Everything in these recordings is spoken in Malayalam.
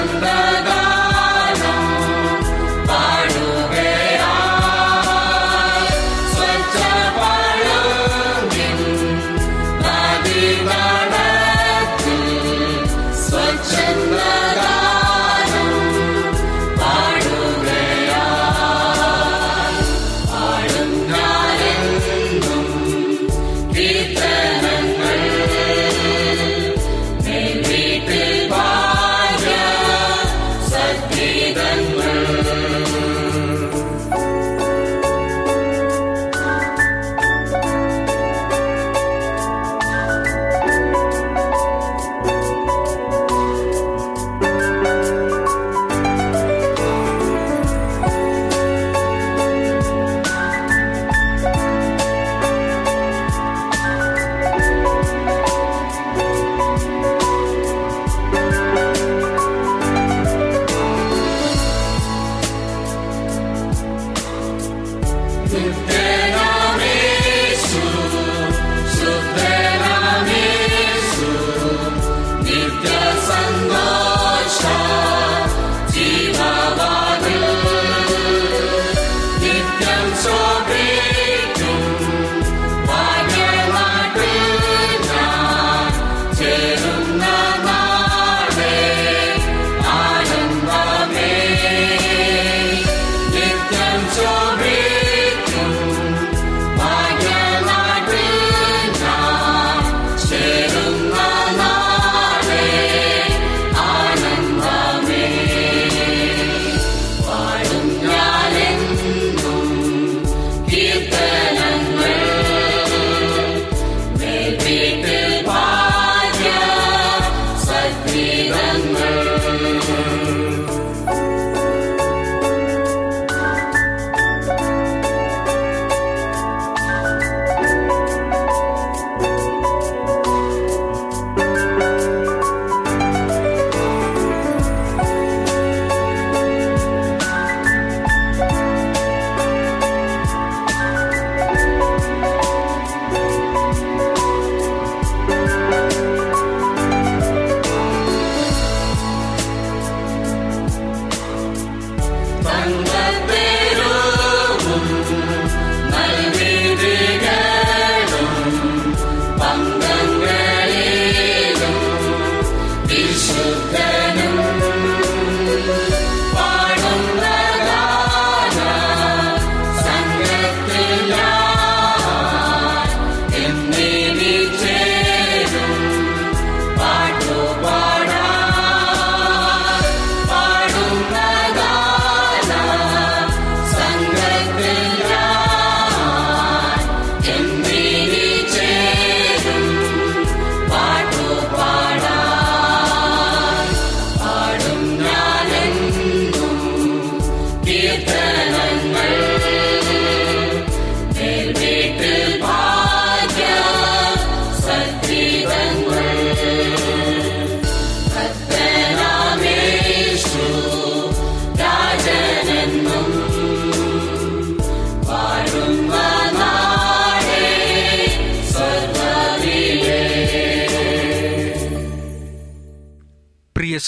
remember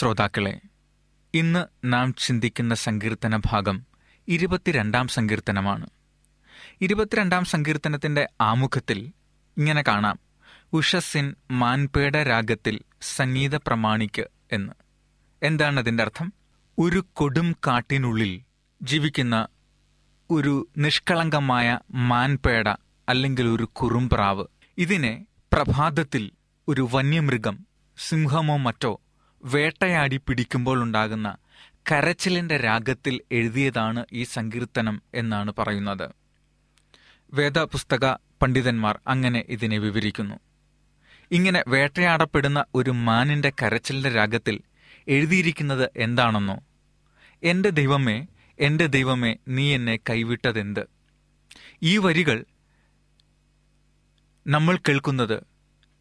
ശ്രോതാക്കളെ ഇന്ന് നാം ചിന്തിക്കുന്ന സങ്കീർത്തന ഭാഗം ഇരുപത്തിരണ്ടാം സങ്കീർത്തനമാണ്. ഇരുപത്തിരണ്ടാം സങ്കീർത്തനത്തിന്റെ ആമുഖത്തിൽ ഇങ്ങനെ കാണാം. ഉഷസ്സിൻ മാൻപേട രാഗത്തിൽ സംഗീത പ്രമാണിക്ക് എന്ന്. എന്താണ് അതിന്റെ അർത്ഥം? ഒരു കൊടും കാട്ടിനുള്ളിൽ ജീവിക്കുന്ന ഒരു നിഷ്കളങ്കമായ മാൻപേട അല്ലെങ്കിൽ ഒരു കുറുംപ്രാവ് ഇതിനെ പ്രഭാതത്തിൽ ഒരു വന്യമൃഗം സിംഹമോ മറ്റോ വേട്ടയാടി പിടിക്കുമ്പോൾ ഉണ്ടാകുന്ന കരച്ചിലിന്റെ രാഗത്തിൽ എഴുതിയതാണ് ഈ സങ്കീർത്തനം എന്നാണ് പറയുന്നത്. വേദപുസ്തക പണ്ഡിതന്മാർ അങ്ങനെ ഇതിനെ വിവരിക്കുന്നു. ഇങ്ങനെ വേട്ടയാടപ്പെടുന്ന ഒരു മാനിന്റെ കരച്ചിലിന്റെ രാഗത്തിൽ എഴുതിയിരിക്കുന്നത് എന്താണെന്നോ? എന്റെ ദൈവമേ എന്റെ ദൈവമേ നീ എന്നെ കൈവിട്ടതെന്ത്? ഈ വരികൾ നമ്മൾ കേൾക്കുന്നത്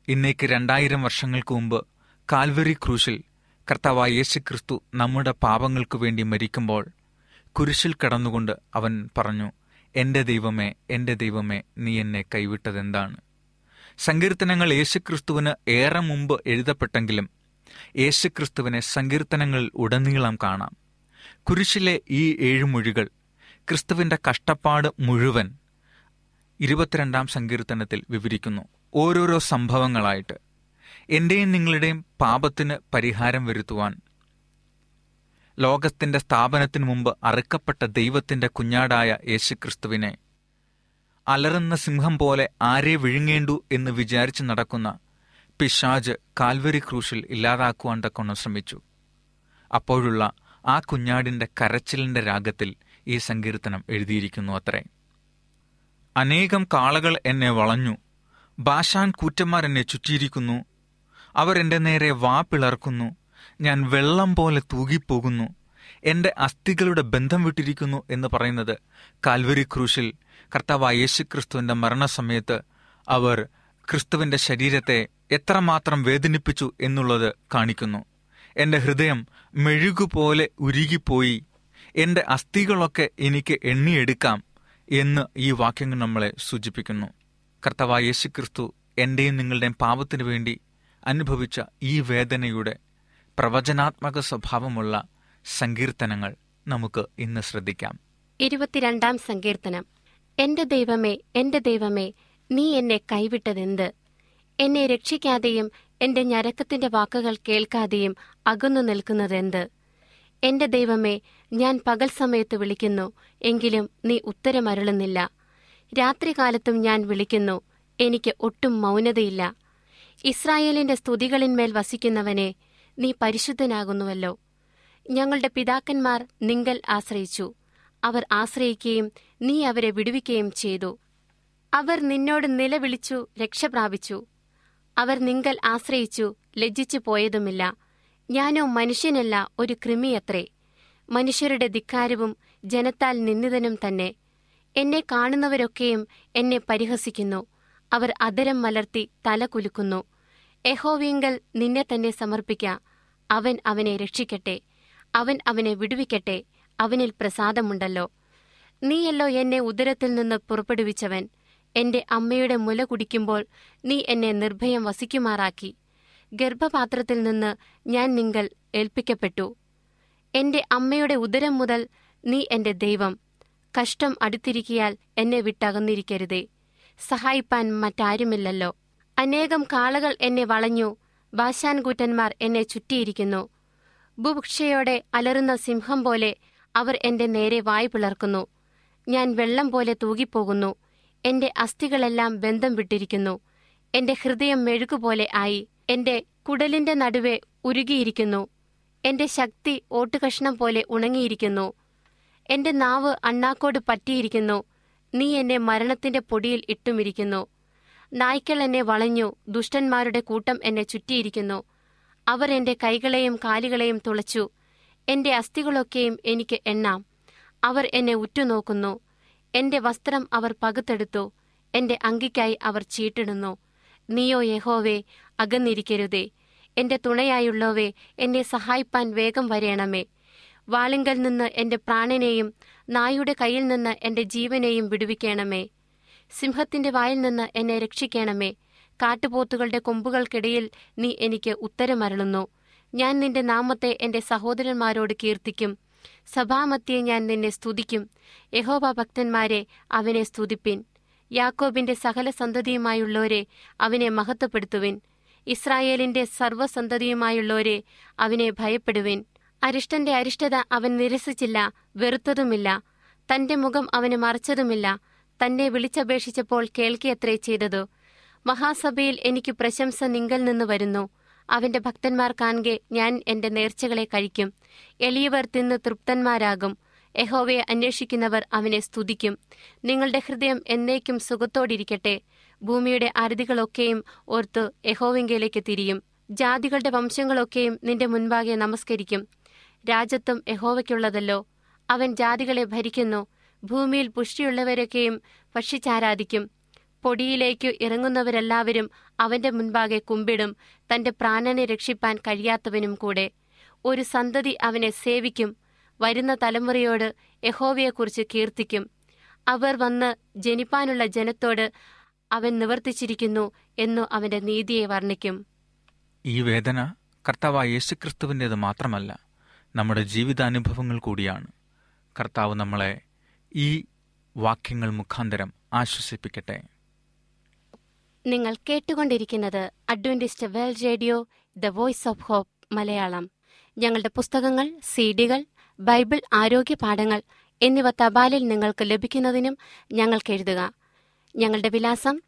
ഇന്നേക്ക് രണ്ടായിരം വർഷങ്ങൾക്ക് മുമ്പ് കാൽവരി ക്രൂശിൽ കർത്താവായ യേശുക്രിസ്തു നമ്മുടെ പാപങ്ങൾക്കു വേണ്ടി മരിക്കുമ്പോൾ കുരിശിൽ കടന്നുകൊണ്ട് അവൻ പറഞ്ഞു എന്റെ ദൈവമേ എന്റെ ദൈവമേ നീ എന്നെ കൈവിട്ടതെന്താണ്? സങ്കീർത്തനങ്ങൾ യേശുക്രിസ്തുവിന് ഏറെ മുമ്പ് എഴുതപ്പെട്ടെങ്കിലും യേശുക്രിസ്തുവിനെ സങ്കീർത്തനങ്ങളിൽ ഉടനീളം കാണാം. കുരിശിലെ ഈ ഏഴുമൊഴികൾ ക്രിസ്തുവിന്റെ കഷ്ടപ്പാട് മുഴുവൻ ഇരുപത്തിരണ്ടാം സങ്കീർത്തനത്തിൽ വിവരിക്കുന്നു. ഓരോരോ സംഭവങ്ങളായിട്ട് എന്റെയും നിങ്ങളുടെയും പാപത്തിന് പരിഹാരം വരുത്തുവാൻ. ലോകത്തിന്റെ സ്ഥാപനത്തിനു മുമ്പ് അറുക്കപ്പെട്ട ദൈവത്തിന്റെ കുഞ്ഞാടായ യേശുക്രിസ്തുവിനെ. അലറുന്ന സിംഹം പോലെ ആരെ വിഴുങ്ങേണ്ടു എന്ന് വിചാരിച്ചു നടക്കുന്ന പിശാജ് കാൽവരി ക്രൂശിൽ ഇല്ലാതാക്കുവാൻ തക്കൊണം ശ്രമിച്ചു. അപ്പോഴുള്ള ആ കുഞ്ഞാടിന്റെ കരച്ചിലിന്റെ രാഗത്തിൽ ഈ സങ്കീർത്തനം എഴുതിയിരിക്കുന്നു അത്രേ. അനേകം കാളകൾ എന്നെ വളഞ്ഞു. ബാഷാൻ കൂറ്റന്മാർ എന്നെ ചുറ്റിയിരിക്കുന്നു. അവർ എന്റെ നേരെ വാ പിളർക്കുന്നു. ഞാൻ വെള്ളം പോലെ തൂകിപ്പോകുന്നു. എന്റെ അസ്ഥികളുടെ ബന്ധം വിട്ടിരിക്കുന്നു എന്ന് പറയുന്നത് കാൽവരി ക്രൂശിൽ കർത്താവായ യേശു ക്രിസ്തുവിന്റെ മരണസമയത്ത് അവർ ക്രിസ്തുവിന്റെ ശരീരത്തെ എത്രമാത്രം വേദനിപ്പിച്ചു എന്നുള്ളത് കാണിക്കുന്നു. എന്റെ ഹൃദയം മെഴുകുപോലെ ഉരുകിപ്പോയി. എന്റെ അസ്ഥികളൊക്കെ എനിക്ക് എണ്ണിയെടുക്കാം എന്ന് ഈ വാക്യങ്ങൾ നമ്മളെ സൂചിപ്പിക്കുന്നു. കർത്താവായ യേശു ക്രിസ്തു എന്റെയും നിങ്ങളുടെയും പാപത്തിനു വേണ്ടി അനുഭവിച്ച ഈ വേദനയുടെ പ്രവചനാത്മക സ്വഭാവമുള്ള സങ്കീർത്തനങ്ങൾ നമുക്ക് ഇന്ന് ശ്രദ്ധിക്കാം. ഇരുപത്തിരണ്ടാം സങ്കീർത്തനം. എന്റെ ദൈവമേ എന്റെ ദൈവമേ നീ എന്നെ കൈവിട്ടതെന്ത്? എന്നെ രക്ഷിക്കാതെയും എന്റെ ഞരക്കത്തിന്റെ വാക്കുകൾ കേൾക്കാതെയും അകന്നു നിൽക്കുന്നതെന്ത്? എന്റെ ദൈവമേ ഞാൻ പകൽ സമയത്ത് വിളിക്കുന്നു എങ്കിലും നീ ഉത്തരമരുളുന്നില്ല. രാത്രികാലത്തും ഞാൻ വിളിക്കുന്നു എനിക്ക് ഒട്ടും മൗനതയില്ല. ഇസ്രായേലിന്റെ സ്തുതികളിന്മേൽ വസിക്കുന്നവനെ നീ പരിശുദ്ധനാകുന്നുവല്ലോ. ഞങ്ങളുടെ പിതാക്കന്മാർ നിങ്കൽ ആശ്രയിച്ചു. അവർ ആശ്രയിക്കുകയും നീ അവരെ വിടുവിക്കുകയും ചെയ്തു. അവർ നിന്നോട് നിലവിളിച്ചു രക്ഷപ്രാപിച്ചു അവർ നിങ്കൽ ആശ്രയിച്ചു ലജ്ജിച്ചു പോയതുമില്ല. ഞാനോ മനുഷ്യനല്ല ഒരു കൃമിയത്രേ. മനുഷ്യരുടെ ധിക്കാരവും ജനത്താൽ നിന്ദിതനും തന്നെ. എന്നെ കാണുന്നവരൊക്കെയും എന്നെ പരിഹസിക്കുന്നു. അവർ അതരം മലർത്തി തല കുലുക്കുന്നു. എഹോവിയങ്കൽ നിന്നെ തന്നെ സമർപ്പിക്ക. അവൻ അവനെ രക്ഷിക്കട്ടെ. അവൻ അവനെ വിടുവിക്കട്ടെ. അവനിൽ പ്രസാദമുണ്ടല്ലോ. നീയല്ലോ എന്നെ ഉദരത്തിൽ നിന്ന് പുറപ്പെടുവിച്ചവൻ. എന്റെ അമ്മയുടെ മുല കുടിക്കുമ്പോൾ നീ എന്നെ നിർഭയം വസിക്കുമാറാക്കി. ഗർഭപാത്രത്തിൽ നിന്ന് ഞാൻ നിങ്ങൾ ഏൽപ്പിക്കപ്പെട്ടു. എന്റെ അമ്മയുടെ ഉദരം മുതൽ നീ എന്റെ ദൈവം. കഷ്ടം അടുത്തിരിക്കിയാൽ എന്നെ വിട്ടകന്നിരിക്കരുതേ. സഹായിപ്പാൻ മറ്റാരുമില്ലല്ലോ. അനേകം കാളകൾ എന്നെ വളഞ്ഞു. ബാശാൻകൂറ്റന്മാർ എന്നെ ചുറ്റിയിരിക്കുന്നു. ബുഭുക്ഷയോടെ അലറുന്ന സിംഹം പോലെ അവർ എന്റെ നേരെ വായ് പിളർക്കുന്നു. ഞാൻ വെള്ളം പോലെ തൂകിപ്പോകുന്നു. എന്റെ അസ്ഥികളെല്ലാം ബന്ധം വിട്ടിരിക്കുന്നു. എന്റെ ഹൃദയം മെഴുകുപോലെ ആയി. എന്റെ കുടലിന്റെ നടുവെ ഉരുകിയിരിക്കുന്നു. എന്റെ ശക്തി ഓട്ടുകഷ്ണം പോലെ ഉണങ്ങിയിരിക്കുന്നു. എന്റെ നാവ് അണ്ണാക്കോട് പറ്റിയിരിക്കുന്നു. നീ എന്നെ മരണത്തിന്റെ പൊടിയിൽ ഇട്ടുമിരിക്കുന്നു. നായ്ക്കൾ എന്നെ വളഞ്ഞു ദുഷ്ടന്മാരുടെ കൂട്ടം എന്നെ ചുറ്റിയിരിക്കുന്നു. അവർ എന്റെ കൈകളെയും കാലുകളെയും തുളച്ചു. എന്റെ അസ്ഥികളൊക്കെയും എനിക്ക് എണ്ണാം. അവർ എന്നെ ഉറ്റുനോക്കുന്നു. എന്റെ വസ്ത്രം അവർ പകുത്തെടുത്തു. എന്റെ അങ്കിക്കായി അവർ ചീട്ടിടുന്നു. നീയോ യഹോവേ അകന്നിരിക്കരുതേ. എന്റെ തുണയായുള്ളവേ എന്നെ സഹായിപ്പാൻ വേഗം വരേണമേ. വാളിങ്കൽ നിന്ന് എന്റെ പ്രാണനെയും നായുടെ കയ്യിൽ നിന്ന് എന്റെ ജീവനെയും വിടുവിക്കണമേ. സിംഹത്തിന്റെ വായിൽ നിന്ന് എന്നെ രക്ഷിക്കണമേ. കാട്ടുപോത്തുകളുടെ കൊമ്പുകൾക്കിടയിൽ നീ എനിക്ക് ഉത്തരമരളുന്നു. ഞാൻ നിന്റെ നാമത്തെ എന്റെ സഹോദരന്മാരോട് കീർത്തിക്കും. സഭാമത്തിയെ ഞാൻ നിന്നെ സ്തുതിക്കും. യഹോബ ഭക്തന്മാരെ അവനെ സ്തുതിപ്പിൻ. യാക്കോബിന്റെ സകല സന്തതിയുമായുള്ളവരെ അവനെ മഹത്വപ്പെടുത്തുവിൻ. ഇസ്രായേലിന്റെ സർവസന്തതിയുമായുള്ളവരെ അവനെ ഭയപ്പെടുവിൻ. അരിഷ്ടന്റെ അരിഷ്ടത അവൻ നിരസിച്ചില്ല വെറുത്തതുമില്ല. തന്റെ മുഖം അവന് മറച്ചതുമില്ല. തന്നെ വിളിച്ചപേക്ഷിച്ചപ്പോൾ കേൾക്കിയത്രേ ചെയ്തതു. മഹാസഭയിൽ എനിക്ക് പ്രശംസ നിങ്കൽ നിന്ന് വരുന്നു. അവന്റെ ഭക്തന്മാർ കാണെ ഞാൻ എന്റെ നേർച്ചകളെ കഴിക്കും. എളിയവർ തിന്ന് തൃപ്തന്മാരാകും. യഹോവയെ അന്വേഷിക്കുന്നവർ അവനെ സ്തുതിക്കും. നിങ്ങളുടെ ഹൃദയം എന്നേക്കും സുഖത്തോടിരിക്കട്ടെ. ഭൂമിയുടെ അറുതികളൊക്കെയും ഓർത്ത് യഹോവിങ്കയിലേക്ക് തിരിയും. ജാതികളുടെ വംശങ്ങളൊക്കെയും നിന്റെ മുൻപാകെ നമസ്കരിക്കും. രാജത്വം യഹോവയ്ക്കുള്ളതല്ലോ. അവൻ ജാതികളെ ഭരിക്കുന്നു. ഭൂമിയിൽ പുഷ്ടിയുള്ളവരൊക്കെയും ഭക്ഷിച്ചാരാധിക്കും. പൊടിയിലേക്ക് ഇറങ്ങുന്നവരെല്ലാവരും അവന്റെ മുൻപാകെ കുമ്പിടും. തന്റെ പ്രാണനെ രക്ഷിപ്പാൻ കഴിയാത്തവനും കൂടെ. ഒരു സന്തതി അവനെ സേവിക്കും. വരുന്ന തലമുറയോട് യഹോവയെക്കുറിച്ച് കീർത്തിക്കും. അവർ വന്ന് ജനിപ്പാനുള്ള ജനത്തോട് അവൻ നിവർത്തിച്ചിരിക്കുന്നു എന്നു അവന്റെ നീതിയെ വർണിക്കും. ഈ വേദന കർത്താവായ യേശുക്രിസ്തുവിന്റേത് മാത്രമല്ല നമ്മുടെ ജീവിതാനുഭവങ്ങൾ കൂടിയാണ്. കർത്താവ് നമ്മളെ ഈ വാക്യങ്ങൾ മുഖാന്തരം ആശ്വസിപ്പിക്കട്ടെ. നിങ്ങൾ കേട്ടുകൊണ്ടിരിക്കുന്നത് Adventist World Radio the voice of hope Malayalam. ഞങ്ങളുടെ പുസ്തകങ്ങൾ സീഡികൾ ബൈബിൾ ആരോഗ്യ പാഠങ്ങൾ എന്നിവ തപാലിൽ നിങ്ങൾക്ക് ലഭിക്കുന്നതിനും ഞങ്ങൾക്ക് എഴുതുക. ഞങ്ങളുടെ വിലാസം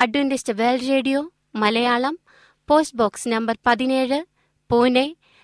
Adventist World Radio Malayalam post box number പതിനേഴ് പൂനെ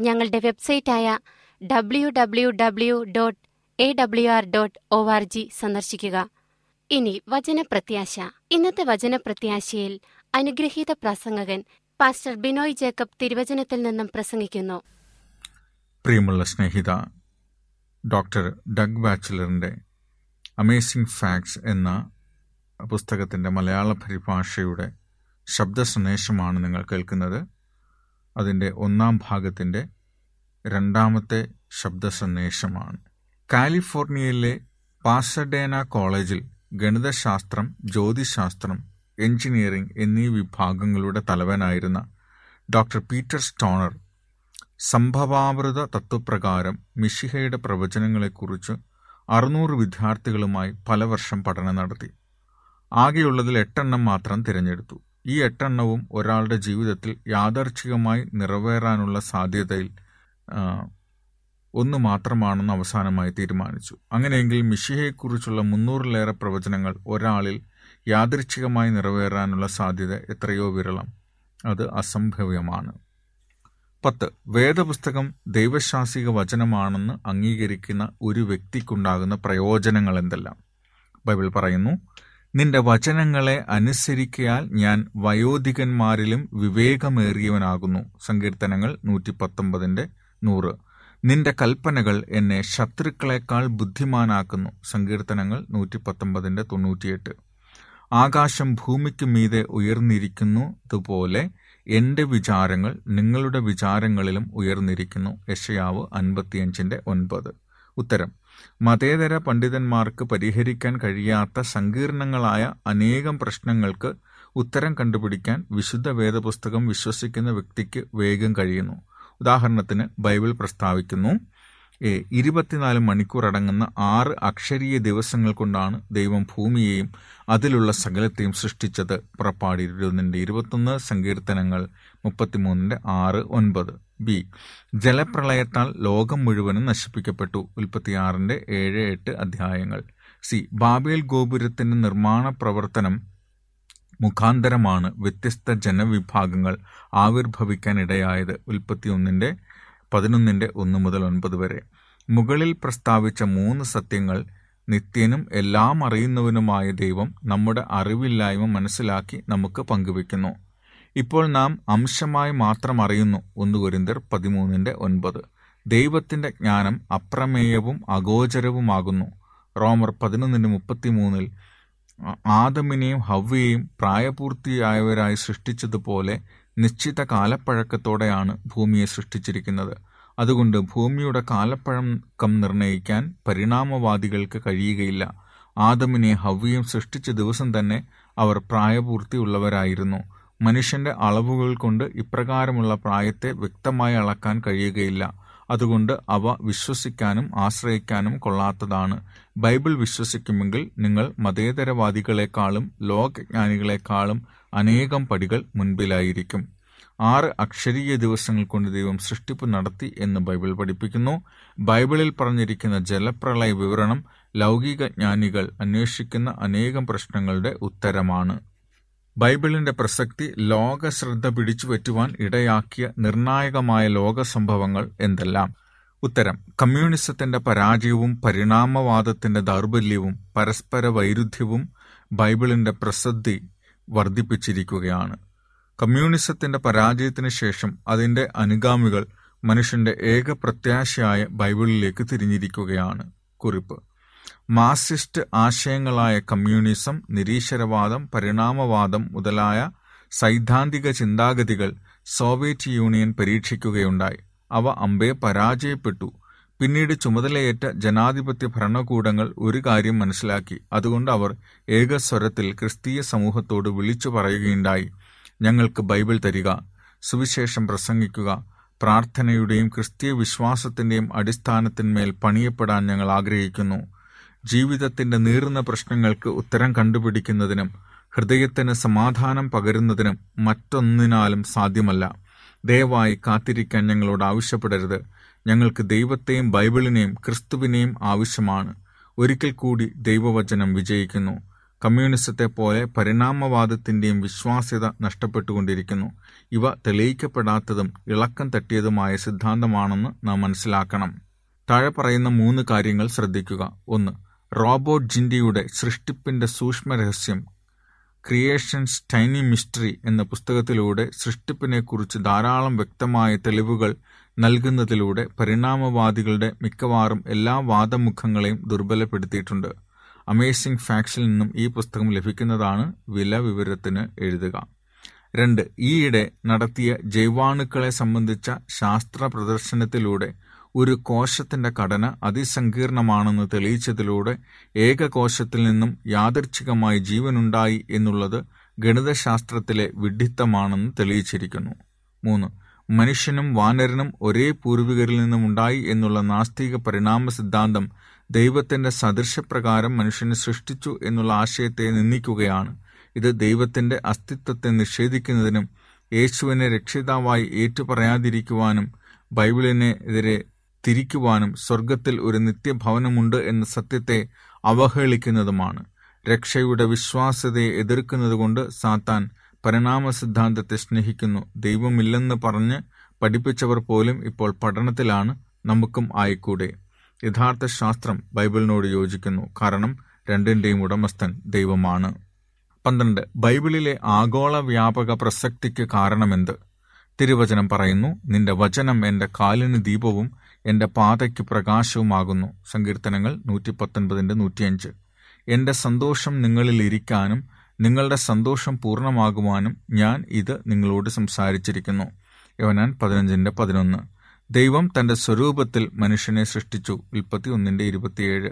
ഞങ്ങളുടെ വെബ്സൈറ്റായ W W W dot A W R dot O R G സന്ദർശിക്കുക. ഇനി വചനപ്രത്യാശ. ഇന്നത്തെ വചനപ്രത്യാശയിൽ അനുഗ്രഹീത പ്രസംഗകൻ പാസ്റ്റർ ബിനോയ് ജേക്കബ് തിരുവചനത്തിൽ നിന്നും പ്രസംഗിക്കുന്നു. പ്രിയമുള്ള സ്നേഹിത ഡോക്ടർ ഡഗ് ബാച്ചിലറിന്റെ അമേസിംഗ് ഫാക്ട്സ് എന്ന പുസ്തകത്തിന്റെ മലയാള പരിഭാഷയുടെ ശബ്ദ സന്ദേശമാണ് നിങ്ങൾ കേൾക്കുന്നത്. അതിന്റെ ഒന്നാം ഭാഗത്തിന്റെ രണ്ടാമത്തെ ശബ്ദ സന്ദേശമാണ് കാലിഫോർണിയയിലെ പാസഡേന കോളേജിൽ ഗണിതശാസ്ത്രം ജ്യോതിശാസ്ത്രം എഞ്ചിനീയറിംഗ് എന്നീ വിഭാഗങ്ങളുടെ തലവനായിരുന്ന ഡോക്ടർ പീറ്റർ സ്റ്റോണർ സംഭവാമൃത തത്വപ്രകാരം മിഷിഹയുടെ പ്രവചനങ്ങളെക്കുറിച്ച് അറുന്നൂറ് വിദ്യാർത്ഥികളുമായി പല വർഷം പഠനം നടത്തി. ആകെയുള്ളതിൽ എട്ടെണ്ണം മാത്രം തിരഞ്ഞെടുത്തു. ഈ എട്ടെണ്ണവും ഒരാളുടെ ജീവിതത്തിൽ യാദർച്ഛികമായി നിറവേറാനുള്ള സാധ്യതയിൽ ഒന്ന് മാത്രമാണെന്ന് അവസാനമായി തീരുമാനിച്ചു. അങ്ങനെയെങ്കിൽ മിഷിഹയെക്കുറിച്ചുള്ള മുന്നൂറിലേറെ പ്രവചനങ്ങൾ ഒരാളിൽ യാദൃച്ഛികമായി നിറവേറാനുള്ള സാധ്യത എത്രയോ വിരളം. അത് അസംഭവ്യമാണ്. പത്ത്. വേദപുസ്തകം ദൈവശാസിക വചനമാണെന്ന് അംഗീകരിക്കുന്ന ഒരു വ്യക്തിക്കുണ്ടാകുന്ന പ്രയോജനങ്ങൾ എന്തെല്ലാം ബൈബിൾ പറയുന്നു നിന്റെ വചനങ്ങളെ അനുസരിക്കയാൽ ഞാൻ വയോധികന്മാരിലും വിവേകമേറിയവനാകുന്നു. സങ്കീർത്തനങ്ങൾ നൂറ്റി പത്തൊമ്പതിന്റെ നൂറ്. നിന്റെ കൽപ്പനകൾ എന്നെ ശത്രുക്കളെക്കാൾ ബുദ്ധിമാനാക്കുന്നു. സങ്കീർത്തനങ്ങൾ നൂറ്റി പത്തൊമ്പതിന്റെ തൊണ്ണൂറ്റിയെട്ട്. ആകാശം ഭൂമിക്ക് മീതെ ഉയർന്നിരിക്കുന്നു. അതുപോലെ എന്റെ വിചാരങ്ങൾ നിങ്ങളുടെ വിചാരങ്ങളിലും ഉയർന്നിരിക്കുന്നു. യശയാവ് അൻപത്തിയഞ്ചിന്റെ ഒൻപത്. ഉത്തരം. മതേതര പണ്ഡിതന്മാർക്ക് പരിഹരിക്കാൻ കഴിയാത്ത സങ്കീർണങ്ങളായ അനേകം പ്രശ്നങ്ങൾക്ക് ഉത്തരം കണ്ടുപിടിക്കാൻ വിശുദ്ധ വേദപുസ്തകം വിശ്വസിക്കുന്ന വ്യക്തിക്ക് വേഗം കഴിയുന്നു. ഉദാഹരണത്തിന് ബൈബിൾ പ്രസ്താവിക്കുന്നു എ ഇരുപത്തിനാല് മണിക്കൂർ അടങ്ങുന്ന ആറ് അക്ഷരീയ ദിവസങ്ങൾ കൊണ്ടാണ് ദൈവം ഭൂമിയെയും അതിലുള്ള സകലത്തെയും സൃഷ്ടിച്ചത്. പുറപ്പാടി ഇരുപതിന്റെ ഇരുപത്തൊന്ന് സങ്കീർത്തനങ്ങൾ മുപ്പത്തിമൂന്നിന്റെ ആറ് ഒൻപത്. ബി. ജലപ്രളയത്താൽ ലോകം മുഴുവനും നശിപ്പിക്കപ്പെട്ടു. ഉൽപ്പത്തിയാറിന്റെ ഏഴ് എട്ട് അധ്യായങ്ങൾ. സി. ബാബേൽ ഗോപുരത്തിന്റെ നിർമ്മാണ പ്രവർത്തനം മുഖാന്തരമാണ് വ്യത്യസ്ത ജനവിഭാഗങ്ങൾ ആവിർഭവിക്കാൻ ഇടയായത് ഉൽപ്പത്തിയൊന്നിന്റെ പതിനൊന്നിന്റെ ഒന്ന് മുതൽ ഒൻപത് വരെ. മുകളിൽ പ്രസ്താവിച്ച മൂന്ന് സത്യങ്ങൾ നിത്യനും എല്ലാം അറിയുന്നവനുമായ ദൈവം നമ്മുടെ അറിവില്ലായ്മ മനസ്സിലാക്കി നമുക്ക് പങ്കുവെക്കുന്നു ഇപ്പോൾ നാം അംശമായി മാത്രം അറിയുന്നു. ഒന്ന് കുരിന്തിർ പതിമൂന്നിന്റെ ഒൻപത്. ദൈവത്തിന്റെ ജ്ഞാനം അപ്രമേയവും അഗോചരവുമാകുന്നു. റോമർ പതിനൊന്നിന് മുപ്പത്തിമൂന്നിൽ ആദമിനെയും ഹവ്വയെയും പ്രായപൂർത്തിയായവരായി സൃഷ്ടിച്ചതുപോലെ നിശ്ചിത കാലപ്പഴക്കത്തോടെയാണ് ഭൂമിയെ സൃഷ്ടിച്ചിരിക്കുന്നത്. അതുകൊണ്ട് ഭൂമിയുടെ കാലപ്പഴക്കം നിർണയിക്കാൻ പരിണാമവാദികൾക്ക് കഴിയുകയില്ല. ആദമിനെ ഹവ്യയും സൃഷ്ടിച്ച ദിവസം തന്നെ അവർ പ്രായപൂർത്തിയുള്ളവരായിരുന്നു. മനുഷ്യന്റെ അളവുകൾ കൊണ്ട് ഇപ്രകാരമുള്ള പ്രായത്തെ വ്യക്തമായി അളക്കാൻ കഴിയുകയില്ല. അതുകൊണ്ട് അവ വിശ്വസിക്കാനും ആശ്രയിക്കാനും കൊള്ളാത്തതാണ്. ബൈബിൾ വിശ്വസിക്കുമെങ്കിൽ നിങ്ങൾ മതേതരവാദികളെക്കാളും ലോകജ്ഞാനികളെക്കാളും അനേകം പടികൾ മുൻപിലായിരിക്കും. ആറ് അക്ഷരീയ ദിവസങ്ങൾ കൊണ്ട് ദൈവം സൃഷ്ടിപ്പ് നടത്തി എന്ന് ബൈബിൾ പഠിപ്പിക്കുന്നു. ബൈബിളിൽ പറഞ്ഞിരിക്കുന്ന ജലപ്രളയ വിവരണം ലൗകിക ജ്ഞാനികൾ അന്വേഷിക്കുന്ന അനേകം പ്രശ്നങ്ങളുടെ ഉത്തരമാണ്. ബൈബിളിന്റെ പ്രസക്തി ലോക ശ്രദ്ധ പിടിച്ചുപറ്റുവാൻ ഇടയാക്കിയ നിർണായകമായ ലോക സംഭവങ്ങൾ എന്തെല്ലാം? ഉത്തരം കമ്മ്യൂണിസത്തിന്റെ പരാജയവും പരിണാമവാദത്തിന്റെ ദൗർബല്യവും പരസ്പര വൈരുദ്ധ്യവും ബൈബിളിന്റെ പ്രസക്തി വർദ്ധിപ്പിച്ചിരിക്കുകയാണ്. കമ്മ്യൂണിസത്തിന്റെ പരാജയത്തിന് ശേഷം അതിന്റെ അനുഗാമികൾ മനുഷ്യന്റെ ഏക പ്രത്യാശയായ ബൈബിളിലേക്ക് തിരിഞ്ഞിരിക്കുകയാണ്. കുറിപ്പ് മാർസിസ്റ്റ് ആശയങ്ങളായ കമ്മ്യൂണിസം നിരീശ്വരവാദം പരിണാമവാദം മുതലായ സൈദ്ധാന്തിക ചിന്താഗതികൾ സോവിയറ്റ് യൂണിയൻ പരീക്ഷിക്കുകയുണ്ടായി. അവ അമ്പെ പരാജയപ്പെട്ടു. പിന്നീട് ചുമതലയേറ്റ ജനാധിപത്യ ഭരണകൂടങ്ങൾ ഒരു കാര്യം മനസ്സിലാക്കി. അതുകൊണ്ട് അവർ ഏകസ്വരത്തിൽ ക്രിസ്തീയ സമൂഹത്തോട് വിളിച്ചു പറയുകയുണ്ടായി. ഞങ്ങൾക്ക് ബൈബിൾ തരിക സുവിശേഷം പ്രസംഗിക്കുക പ്രാർത്ഥനയുടെയും ക്രിസ്തീയ വിശ്വാസത്തിന്റെയും അടിസ്ഥാനത്തിന്മേൽ പണിയപ്പെടാൻ ഞങ്ങൾ ആഗ്രഹിക്കുന്നു. ജീവിതത്തിന്റെ നീറുന്ന പ്രശ്നങ്ങൾക്ക് ഉത്തരം കണ്ടുപിടിക്കുന്നതിനും ഹൃദയത്തിന് സമാധാനം പകരുന്നതിനും മറ്റൊന്നിനാലും സാധ്യമല്ല. ദയവായി കാത്തിരിക്കാൻ ഞങ്ങളോട് ആവശ്യപ്പെടരുത്. ഞങ്ങൾക്ക് ദൈവത്തെയും ബൈബിളിനെയും ക്രിസ്തുവിനെയും ആവശ്യമാണ്. ഒരിക്കൽ കൂടി ദൈവവചനം വിജയിക്കുന്നു. കമ്മ്യൂണിസത്തെ പോലെ പരിണാമവാദത്തിന്റെയും വിശ്വാസ്യത നഷ്ടപ്പെട്ടുകൊണ്ടിരിക്കുന്നു. ഇവ തെളിയിക്കപ്പെടാത്തതും ഇളക്കം തട്ടിയതുമായ സിദ്ധാന്തമാണെന്ന് നാം മനസ്സിലാക്കണം. താഴെ പറയുന്ന മൂന്ന് കാര്യങ്ങൾ ശ്രദ്ധിക്കുക. ഒന്ന് റോബോട്ട് ജിൻഡിയുടെ സൃഷ്ടിപ്പിന്റെ സൂക്ഷ്മ രഹസ്യം ക്രിയേഷൻസ് ടൈനി മിസ്റ്ററി എന്ന പുസ്തകത്തിലൂടെ സൃഷ്ടിപ്പിനെക്കുറിച്ച് ധാരാളം വ്യക്തമായ തെളിവുകൾ നൽകുന്നതിലൂടെ പരിണാമവാദികളുടെ മിക്കവാറും എല്ലാ വാദമുഖങ്ങളെയും ദുർബലപ്പെടുത്തിയിട്ടുണ്ട്. അമേസിംഗ് ഫാക്സിൽ നിന്നും ഈ പുസ്തകം ലഭിക്കുന്നതാണ് വില വിവരത്തിന് എഴുതുക. രണ്ട് ഈയിടെ നടത്തിയ ജൈവാണുക്കളെ സംബന്ധിച്ച ശാസ്ത്ര പ്രദർശനത്തിലൂടെ ഒരു കോശത്തിന്റെ ഘടന അതിസങ്കീർണമാണെന്ന് തെളിയിച്ചതിലൂടെ ഏകകോശത്തിൽ നിന്നും യാദർച്ഛികമായി ജീവനുണ്ടായി എന്നുള്ളത് ഗണിതശാസ്ത്രത്തിലെ വിഡ്ഢിത്തമാണെന്ന് തെളിയിച്ചിരിക്കുന്നു. മൂന്ന് മനുഷ്യനും വാനരനും ഒരേ പൂർവികരിൽ നിന്നുമുണ്ടായി എന്നുള്ള നാസ്തിക പരിണാമ സിദ്ധാന്തം ദൈവത്തിന്റെ സദൃശപ്രകാരം മനുഷ്യനെ സൃഷ്ടിച്ചു എന്നുള്ള ആശയത്തെ നിന്ദിക്കുകയാണ്. ഇത് ദൈവത്തിന്റെ അസ്തിത്വത്തെ നിഷേധിക്കുന്നതിനും യേശുവിനെ രക്ഷിതാവായി ഏറ്റുപറയാതിരിക്കുവാനും ബൈബിളിനെതിരെ തിരിക്കുവാനും സ്വർഗത്തിൽ ഒരു നിത്യഭവനമുണ്ട് എന്ന സത്യത്തെ അവഹേളിക്കുന്നതുമാണ്. രക്ഷയുടെ വിശ്വാസ്യതയെ എതിർക്കുന്നതുകൊണ്ട് സാത്താൻ പരിണാമ സിദ്ധാന്തത്തെ സ്നേഹിക്കുന്നു. ദൈവമില്ലെന്ന് പറഞ്ഞ് പഠിപ്പിച്ചവർ പോലും ഇപ്പോൾ പഠനത്തിലാണ് നമുക്കും ആയിക്കൂടെ. യഥാർത്ഥ ശാസ്ത്രം ബൈബിളിനോട് യോജിക്കുന്നു. കാരണം രണ്ടിന്റെയും ഉടമസ്ഥൻ ദൈവമാണ്. പന്ത്രണ്ട്. ബൈബിളിലെ ആഗോള വ്യാപക പ്രസക്തിക്ക് കാരണമെന്ത്? തിരുവചനം പറയുന്നു നിന്റെ വചനം എന്റെ കാലിന് ദീപവും എന്റെ പാതയ്ക്ക് പ്രകാശവുമാകുന്നു. സങ്കീർത്തനങ്ങൾ നൂറ്റി പത്തൊൻപതിന്റെ നൂറ്റിയഞ്ച്. എന്റെ സന്തോഷം നിങ്ങളിൽ ഇരിക്കാനും നിങ്ങളുടെ സന്തോഷം പൂർണമാകുവാനും ഞാൻ ഇത് നിങ്ങളോട് സംസാരിച്ചിരിക്കുന്നു. യോനാൻ പതിനഞ്ചിന്റെ പതിനൊന്ന്. ദൈവം തന്റെ സ്വരൂപത്തിൽ മനുഷ്യനെ സൃഷ്ടിച്ചു. ഉൽപ്പത്തി ഒന്നിന്റെ ഇരുപത്തിയേഴ്.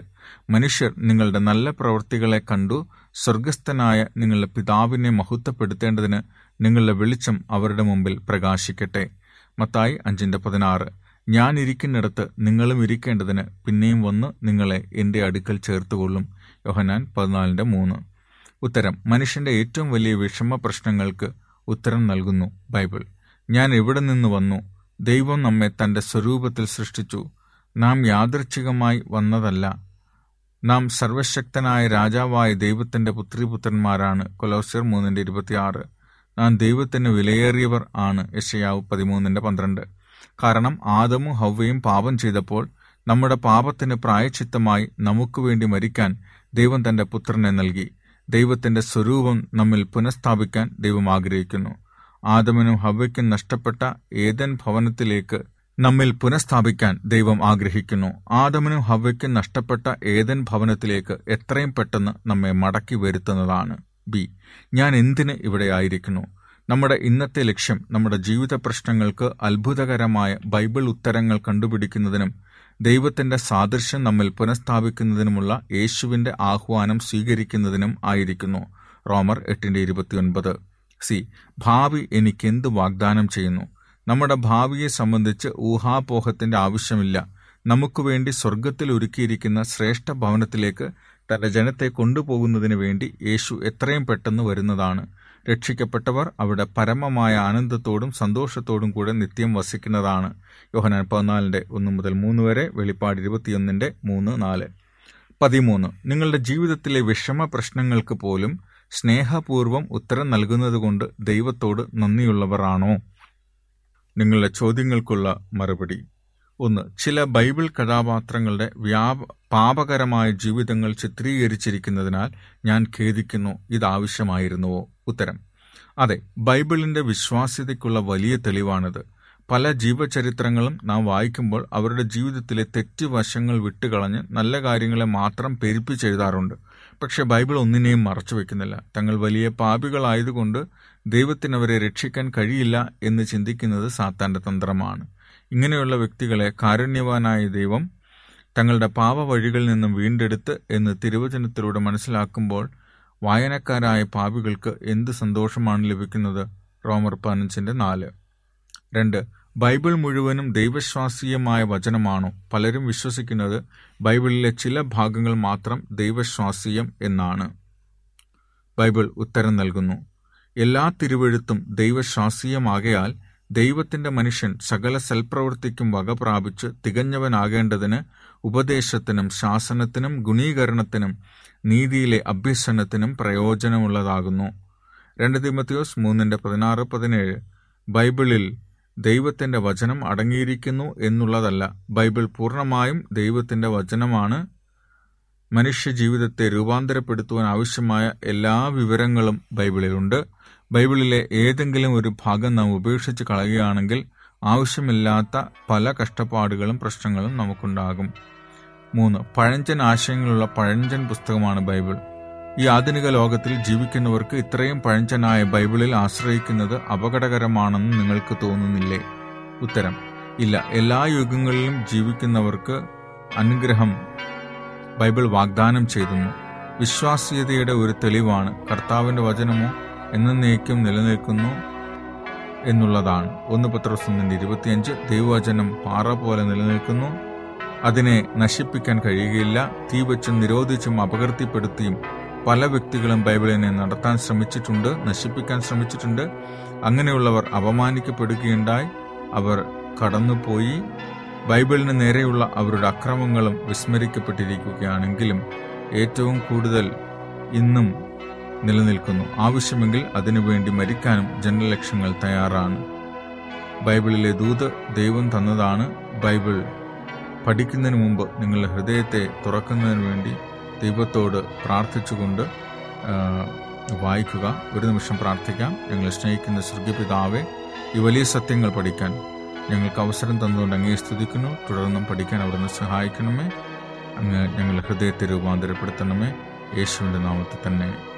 മനുഷ്യർ നിങ്ങളുടെ നല്ല പ്രവൃത്തികളെ കണ്ടു. സ്വർഗസ്ഥനായ നിങ്ങളുടെ പിതാവിനെ മഹത്വപ്പെടുത്തേണ്ടതിന് നിങ്ങളുടെ വെളിച്ചം അവരുടെ മുമ്പിൽ പ്രകാശിക്കട്ടെ. മത്തായി അഞ്ചിന്റെ പതിനാറ്. ഞാൻ ഇരിക്കുന്നിടത്ത് നിങ്ങളും ഇരിക്കേണ്ടതിന് പിന്നെയും വന്ന് നിങ്ങളെ എന്റെ അടുക്കൽ ചേർത്തുകൊള്ളും. യോഹനാൻ പതിനാലിന്റെ മൂന്ന്. ഉത്തരം മനുഷ്യന്റെ ഏറ്റവും വലിയ വിഷമ പ്രശ്നങ്ങൾക്ക് ഉത്തരം നൽകുന്നു ബൈബിൾ. ഞാൻ എവിടെ നിന്ന് വന്നു? ദൈവം നമ്മെ തന്റെ സ്വരൂപത്തിൽ സൃഷ്ടിച്ചു. നാം യാദർച്ഛികമായി വന്നതല്ല. നാം സർവശക്തനായ രാജാവായ ദൈവത്തിന്റെ പുത്രിപുത്രന്മാരാണ്. കൊലോസ്യർ മൂന്നിന്റെ ഇരുപത്തിയാറ്. നാം ദൈവത്തിന് വിലയേറിയവർ ആണ്. യശയാവ് പതിമൂന്നിന്റെ പന്ത്രണ്ട്. കാരണം ആദമും ഹവ്വയും പാപം ചെയ്തപ്പോൾ നമ്മുടെ പാപത്തിന് പ്രായച്ചിത്തമായി നമുക്ക് വേണ്ടി മരിക്കാൻ ദൈവം തന്റെ പുത്രനെ നൽകി. ദൈവത്തിന്റെ സ്വരൂപം നമ്മിൽ പുനഃസ്ഥാപിക്കാൻ ദൈവം ആഗ്രഹിക്കുന്നു. ആദമനും ഹവ്വയ്ക്കും നഷ്ടപ്പെട്ട ഏതൻ ഭവനത്തിലേക്ക് നമ്മിൽ പുനഃസ്ഥാപിക്കാൻ ദൈവം ആഗ്രഹിക്കുന്നു. ആദമനും ഹവ്വയ്ക്കും നഷ്ടപ്പെട്ട ഏതൻ ഭവനത്തിലേക്ക് എത്രയും പെട്ടെന്ന് നമ്മെ മടക്കി വരുത്തുന്നതാണ്. ബി. ഞാൻ എന്തിന് ഇവിടെ ആയിരിക്കുന്നു? നമ്മുടെ ഇന്നത്തെ ലക്ഷ്യം നമ്മുടെ ജീവിത പ്രശ്നങ്ങൾക്ക് അത്ഭുതകരമായ ബൈബിൾ ഉത്തരങ്ങൾ കണ്ടുപിടിക്കുന്നതിനും ദൈവത്തിന്റെ സാദൃശ്യം നമ്മിൽ പുനഃസ്ഥാപിക്കുന്നതിനുമുള്ള യേശുവിന്റെ ആഹ്വാനം സ്വീകരിക്കുന്നതിനും ആയിരിക്കുന്നു. റോമർ എട്ടിന്റെ ഇരുപത്തിയൊൻപത്. സി. ഭാവി എനിക്കെന്ത് വാഗ്ദാനം ചെയ്യുന്നു? നമ്മുടെ ഭാവിയെ സംബന്ധിച്ച് ഊഹാപോഹത്തിന്റെ ആവശ്യമില്ല. നമുക്ക് വേണ്ടി സ്വർഗത്തിൽ ഒരുക്കിയിരിക്കുന്ന ശ്രേഷ്ഠ ഭവനത്തിലേക്ക് തന്റെ ജനത്തെ കൊണ്ടുപോകുന്നതിന് വേണ്ടി യേശു എത്രയും പെട്ടെന്ന് വരുന്നതാണ്. രക്ഷിക്കപ്പെട്ടവർ അവിടെ പരമമായ ആനന്ദത്തോടും സന്തോഷത്തോടും കൂടെ നിത്യം വസിക്കുന്നതാണ്. യോഹനാൻ പതിനാലിന്റെ ഒന്ന് മുതൽ മൂന്ന് വരെ വെളിപ്പാട് ഇരുപത്തിയൊന്നിന്റെ മൂന്ന് നാല്. പതിമൂന്ന്. നിങ്ങളുടെ ജീവിതത്തിലെ വിഷമ പ്രശ്നങ്ങൾക്ക് പോലും സ്നേഹപൂർവം ഉത്തരം നൽകുന്നതുകൊണ്ട് ദൈവത്തോട് നന്ദിയുള്ളവർ ആണോ നിങ്ങളുടെ ചോദ്യങ്ങൾക്കുള്ള മറുപടി. ഒന്ന് ചില ബൈബിൾ കഥാപാത്രങ്ങളുടെ വ്യാപ പാപകരമായ ജീവിതങ്ങൾ ചിത്രീകരിച്ചിരിക്കുന്നതിനാൽ ഞാൻ ഖേദിക്കുന്നു ഇതാവശ്യമായിരുന്നുവോ ഉത്തരം. അതെ ബൈബിളിന്റെ വിശ്വാസ്യതയ്ക്കുള്ള വലിയ തെളിവാണിത്. പല ജീവചരിത്രങ്ങളും നാം വായിക്കുമ്പോൾ അവരുടെ ജീവിതത്തിലെ തെറ്റ് വശങ്ങൾ വിട്ടുകളഞ്ഞ് നല്ല കാര്യങ്ങളെ മാത്രം പെരുപ്പിച്ചെഴുതാറുണ്ട്. പക്ഷെ ബൈബിൾ ഒന്നിനെയും മറച്ചു വെക്കുന്നില്ല. തങ്ങൾ വലിയ പാപികളായതുകൊണ്ട് ദൈവത്തിനവരെ രക്ഷിക്കാൻ കഴിയില്ല എന്ന് ചിന്തിക്കുന്നത് സാത്താന്റെ തന്ത്രമാണ്. ഇങ്ങനെയുള്ള വ്യക്തികളെ കാരുണ്യവാനായ ദൈവം തങ്ങളുടെ പാപവഴികളിൽ നിന്നും വീണ്ടെടുത്ത് എന്ന് തിരുവചനത്തിലൂടെ മനസ്സിലാക്കുമ്പോൾ വായനക്കാരായ പാപികൾക്ക് എന്ത് സന്തോഷമാണ് ലഭിക്കുന്നത്? റോമർ പതിനഞ്ചിന്റെ നാല്. രണ്ട് ബൈബിൾ മുഴുവനും ദൈവശ്വാസീയമായ വചനമാണോ? പലരും വിശ്വസിക്കുന്നത് ബൈബിളിലെ ചില ഭാഗങ്ങൾ മാത്രം ദൈവശ്വാസീയം എന്നാണ്. ബൈബിൾ ഉത്തരം നൽകുന്നു എല്ലാ തിരുവെഴുത്തും ദൈവശ്വാസീയമാകയാൽ ദൈവത്തിന്റെ മനുഷ്യൻ സകല സൽപ്രവൃത്തിക്കും വക പ്രാപിച്ച് തികഞ്ഞവനാകേണ്ടതിന് ഉപദേശത്തിനും ശാസനത്തിനും ഗുണീകരണത്തിനും നീതിയിലെ അഭ്യസനത്തിനും പ്രയോജനമുള്ളതാകുന്നു. രണ്ട് തിമത്തിയോസ് മൂന്നിന്റെ പതിനാറ് പതിനേഴ്. ബൈബിളിൽ ദൈവത്തിന്റെ വചനം അടങ്ങിയിരിക്കുന്നു എന്നുള്ളതല്ല. ബൈബിൾ പൂർണമായും ദൈവത്തിന്റെ വചനമാണ്. മനുഷ്യ ജീവിതത്തെ രൂപാന്തരപ്പെടുത്തുവാൻ ആവശ്യമായ എല്ലാ വിവരങ്ങളും ബൈബിളിലുണ്ട്. ബൈബിളിലെ ഏതെങ്കിലും ഒരു ഭാഗം നാം ഉപേക്ഷിച്ച് കളയുകയാണെങ്കിൽ ആവശ്യമില്ലാത്ത പല കഷ്ടപ്പാടുകളും പ്രശ്നങ്ങളും നമുക്കുണ്ടാകും. മൂന്ന് പഴഞ്ചൻ ആശയങ്ങളുള്ള പഴഞ്ചൻ പുസ്തകമാണ് ബൈബിൾ. ഈ ആധുനിക ലോകത്തിൽ ജീവിക്കുന്നവർക്ക് ഇത്രയും പഴഞ്ചനായ ബൈബിളിൽ ആശ്രയിക്കുന്നത് അപകടകരമാണെന്ന് നിങ്ങൾക്ക് തോന്നുന്നില്ലേ? ഉത്തരം ഇല്ല. എല്ലാ യുഗങ്ങളിലും ജീവിക്കുന്നവർക്ക് അനുഗ്രഹം ബൈബിൾ വാഗ്ദാനം ചെയ്യുന്നു. വിശ്വാസ്യതയുടെ ഒരു തെളിവാണ്. കർത്താവിന്റെ വചനമോ എന്നേക്കും നിലനിൽക്കുന്നു എന്നുള്ളതാണ്. ഒന്ന് പത്രസൊന്നിന്റെ ഇരുപത്തിയഞ്ച് ദൈവവചനം പാറ പോലെ നിലനിൽക്കുന്നു. അതിനെ നശിപ്പിക്കാൻ കഴിയുകയില്ല. തീ വെച്ചും നിരോധിച്ചും അപകീർത്തിപ്പെടുത്തിയും പല വ്യക്തികളും ബൈബിളിനെ നടത്താൻ ശ്രമിച്ചിട്ടുണ്ട് നശിപ്പിക്കാൻ ശ്രമിച്ചിട്ടുണ്ട്. അങ്ങനെയുള്ളവർ അപമാനിക്കപ്പെടുകയുണ്ടായി. അവർ കടന്നുപോയി. ബൈബിളിന് നേരെയുള്ള അവരുടെ അക്രമങ്ങളും വിസ്മരിക്കപ്പെട്ടിരിക്കുകയാണെങ്കിലും ഏറ്റവും കൂടുതൽ ഇന്നും നിലനിൽക്കുന്നു. ആവശ്യമെങ്കിൽ അതിനുവേണ്ടി മരിക്കാനും ജനലക്ഷങ്ങൾ തയ്യാറാണ്. ബൈബിളിലെ ദൂത് ദൈവം തന്നതാണ് ബൈബിൾ. പഠിക്കുന്നതിന് മുമ്പ് നിങ്ങളുടെ ഹൃദയത്തെ തുറക്കുന്നതിന് വേണ്ടി ദൈവത്തോട് പ്രാർത്ഥിച്ചുകൊണ്ട് വായിക്കുക. ഒരു നിമിഷം പ്രാർത്ഥിക്കാം. ഞങ്ങളെ സ്നേഹിക്കുന്ന സ്വർഗപിതാവെ ഈ വലിയ സത്യങ്ങൾ പഠിക്കാൻ ഞങ്ങൾക്ക് അവസരം തന്നുകൊണ്ട് അങ്ങേ സ്തുതിക്കുന്നു. തുടർന്നും പഠിക്കാൻ അവിടുന്ന് സഹായിക്കണമേ. അങ്ങ് ഞങ്ങളുടെ ഹൃദയത്തെ രൂപാന്തരപ്പെടുത്തണമേ. യേശുവിന്റെ നാമത്തിൽ തന്നെ